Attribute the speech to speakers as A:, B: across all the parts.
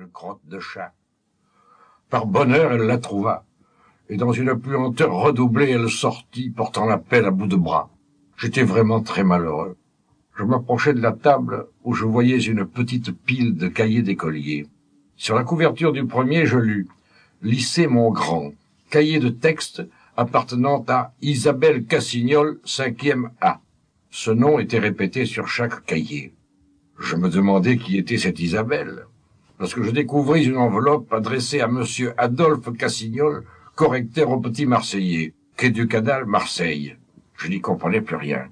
A: une crotte de chat. Par bonheur, elle la trouva, et dans une puanteur redoublée, elle sortit, portant la pelle à bout de bras. J'étais vraiment très malheureux. Je m'approchais de la table où je voyais une petite pile de cahiers d'écoliers. Sur la couverture du premier, je lus Lycée Grand, cahier de texte appartenant à Isabelle Cassignol, 5e A. Ce nom était répété sur chaque cahier. Je me demandais qui était cette Isabelle, lorsque je découvris une enveloppe adressée à monsieur Adolphe Cassignol, correcteur au Petit Marseillais, quai du Canal, Marseille. Je n'y comprenais plus rien.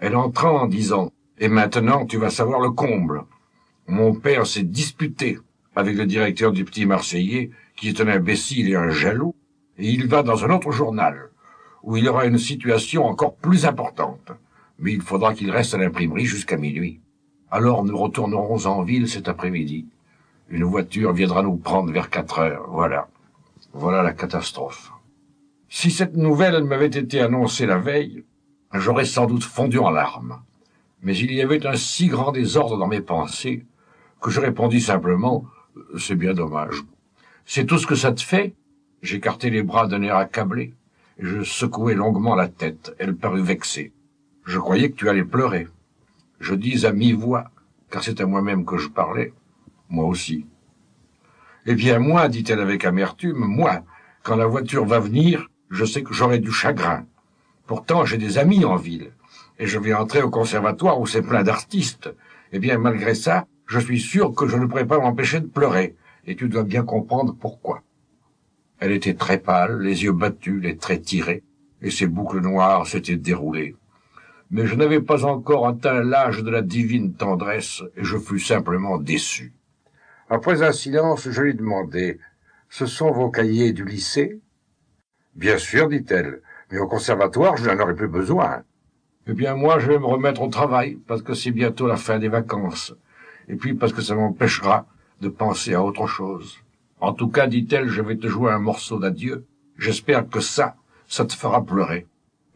A: Elle entra en disant, et maintenant tu vas savoir le comble. Mon père s'est disputé avec le directeur du Petit Marseillais, qui est un imbécile et un jaloux, et il va dans un autre journal, où il aura une situation encore plus importante. Mais il faudra qu'il reste à l'imprimerie jusqu'à minuit. Alors nous retournerons en ville cet après-midi. Une voiture viendra nous prendre vers quatre heures. Voilà. Voilà la catastrophe. Si cette nouvelle m'avait été annoncée la veille, j'aurais sans doute fondu en larmes. Mais il y avait un si grand désordre dans mes pensées que je répondis simplement c'est bien dommage. C'est tout ce que ça te fait? J'écartai les bras d'un air accablé, et je secouai longuement la tête. Elle parut vexée. Je croyais que tu allais pleurer. Je dis à mi-voix, car c'est à moi-même que je parlais. Moi aussi. Eh bien, moi, dit-elle avec amertume, moi, quand la voiture va venir, je sais que j'aurai du chagrin. Pourtant, j'ai des amis en ville, et je vais entrer au conservatoire où c'est plein d'artistes. Eh bien, malgré ça, je suis sûr que je ne pourrais pas m'empêcher de pleurer, et tu dois bien comprendre pourquoi. Elle était très pâle, les yeux battus, les traits tirés, et ses boucles noires s'étaient déroulées. Mais je n'avais pas encore atteint l'âge de la divine tendresse, et je fus simplement déçu. Après un silence, je lui demandai Ce sont vos cahiers du lycée Bien sûr, dit-elle, mais au conservatoire, je n'en aurai plus besoin. Eh bien, moi, je vais me remettre au travail, parce que c'est bientôt la fin des vacances et puis parce que ça m'empêchera de penser à autre chose. En tout cas, dit-elle, je vais te jouer un morceau d'adieu. J'espère que ça, ça te fera pleurer.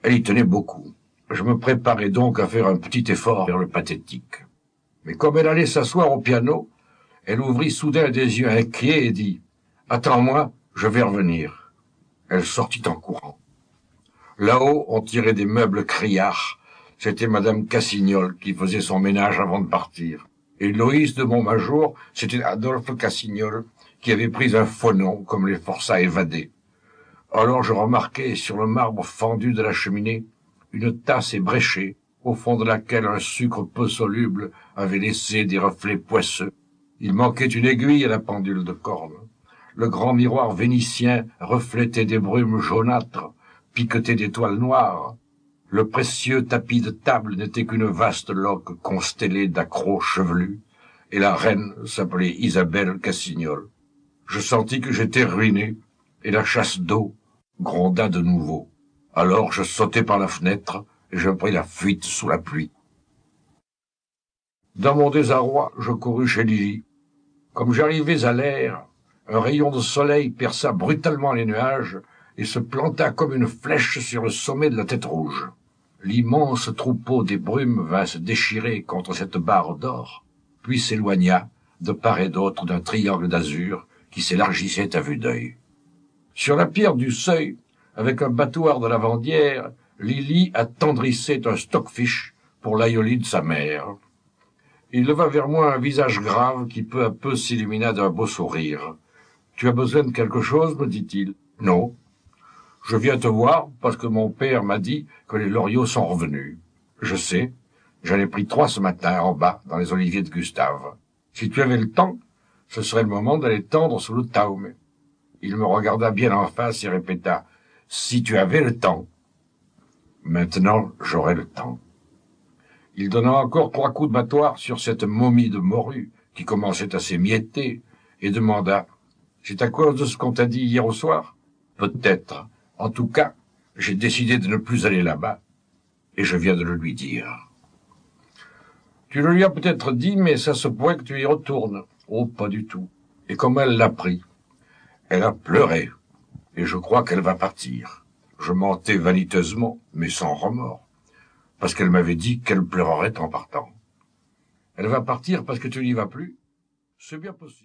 A: Elle y tenait beaucoup. Je me préparais donc à faire un petit effort vers le pathétique. Mais comme elle allait s'asseoir au piano, elle ouvrit soudain des yeux inquiets et dit Attends-moi, je vais revenir. Elle sortit en courant. Là-haut, on tirait des meubles criards. C'était madame Cassignol qui faisait son ménage avant de partir et Loïs de Montmajour, c'était Adolphe Cassignol, qui avait pris un faux nom, comme les forçats évadés. Alors je remarquai sur le marbre fendu de la cheminée une tasse ébréchée, au fond de laquelle un sucre peu soluble avait laissé des reflets poisseux. Il manquait une aiguille à la pendule de corne. Le grand miroir vénitien reflétait des brumes jaunâtres, piquetait d'étoiles noires, le précieux tapis de table n'était qu'une vaste loque constellée d'accrocs chevelus, et la reine s'appelait Isabelle Cassignol. Je sentis que j'étais ruiné, et la chasse d'eau gronda de nouveau. Alors je sautai par la fenêtre, et je pris la fuite sous la pluie. Dans mon désarroi, je courus chez Lily. Comme j'arrivais à l'air, un rayon de soleil perça brutalement les nuages et se planta comme une flèche sur le sommet de la tête rouge l'immense troupeau des brumes vint se déchirer contre cette barre d'or, puis s'éloigna de part et d'autre d'un triangle d'azur qui s'élargissait à vue d'œil. Sur la pierre du seuil, avec un battoir de lavandière, Lily attendrissait un stockfish pour l'aïoli de sa mère. Il leva vers moi un visage grave qui peu à peu s'illumina d'un beau sourire. Tu as besoin de quelque chose, me dit-il. Non, je viens te voir parce que mon père m'a dit que les loriots sont revenus. Je sais. J'en ai pris trois ce matin en bas, dans les oliviers de Gustave. Si tu avais le temps, ce serait le moment d'aller tendre sous le taume. Il me regarda bien en face et répéta Si tu avais le temps. Maintenant, j'aurai le temps. Il donna encore trois coups de battoir sur cette momie de morue qui commençait à s'émietter et demanda C'est à cause de ce qu'on t'a dit hier au soir Peut-être. En tout cas, j'ai décidé de ne plus aller là-bas, et je viens de le lui dire. Tu le lui as peut-être dit, mais ça se pourrait que tu y retournes. Oh, pas du tout. Et comme elle l'a pris, elle a pleuré, et je crois qu'elle va partir. Je mentais vaniteusement, mais sans remords, parce qu'elle m'avait dit qu'elle pleurerait en partant. Elle va partir parce que tu n'y vas plus C'est bien possible.